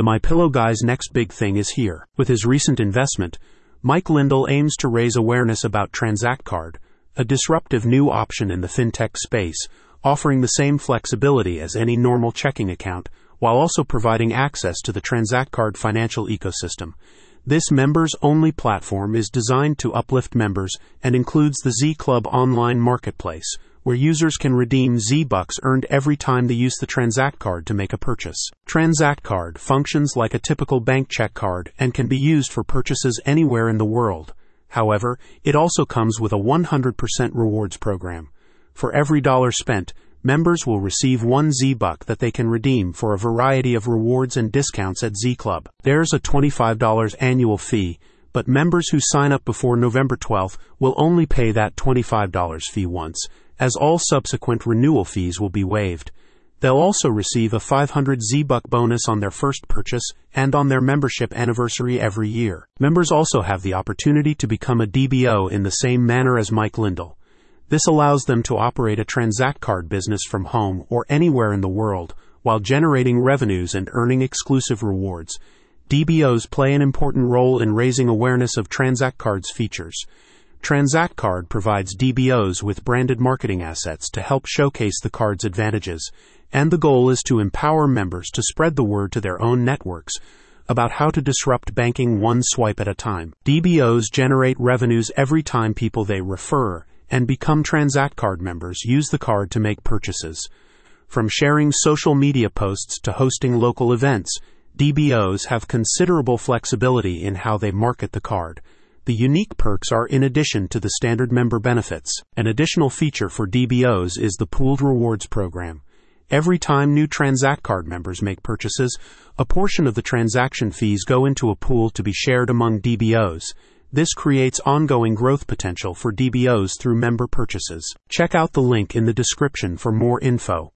The MyPillow guy's next big thing is here. With his recent investment, Mike Lindell aims to raise awareness about TranzactCard, a disruptive new option in the fintech space, offering the same flexibility as any normal checking account while also providing access to the TranzactCard financial ecosystem. This members only platform is designed to uplift members and includes the Z Club online marketplace, where users can redeem Z Bucks earned every time they use the TranzactCard to make a purchase. TranzactCard functions like a typical bank check card and can be used for purchases anywhere in the world. However, it also comes with a 100% rewards program. For every dollar spent, members will receive one Z Buck that they can redeem for a variety of rewards and discounts at Z Club. There's a $25 annual fee, but members who sign up before November 12th will only pay that $25 fee once, as all subsequent renewal fees will be waived. They'll also receive a 500 Z-Buck bonus on their first purchase and on their membership anniversary every year. Members also have the opportunity to become a DBO in the same manner as Mike Lindell. This allows them to operate a TranzactCard business from home or anywhere in the world while generating revenues and earning exclusive rewards. DBOs play an important role in raising awareness of TranzactCard's features. TranzactCard provides DBOs with branded marketing assets to help showcase the card's advantages, and the goal is to empower members to spread the word to their own networks about how to disrupt banking one swipe at a time. DBOs generate revenues every time people they refer and become TranzactCard members use the card to make purchases. From sharing social media posts to hosting local events, DBOs have considerable flexibility in how they market the card. The unique perks are in addition to the standard member benefits. An additional feature for DBOs is the pooled rewards program. Every time new TranzactCard members make purchases, a portion of the transaction fees go into a pool to be shared among DBOs. This creates ongoing growth potential for DBOs through member purchases. Check out the link in the description for more info.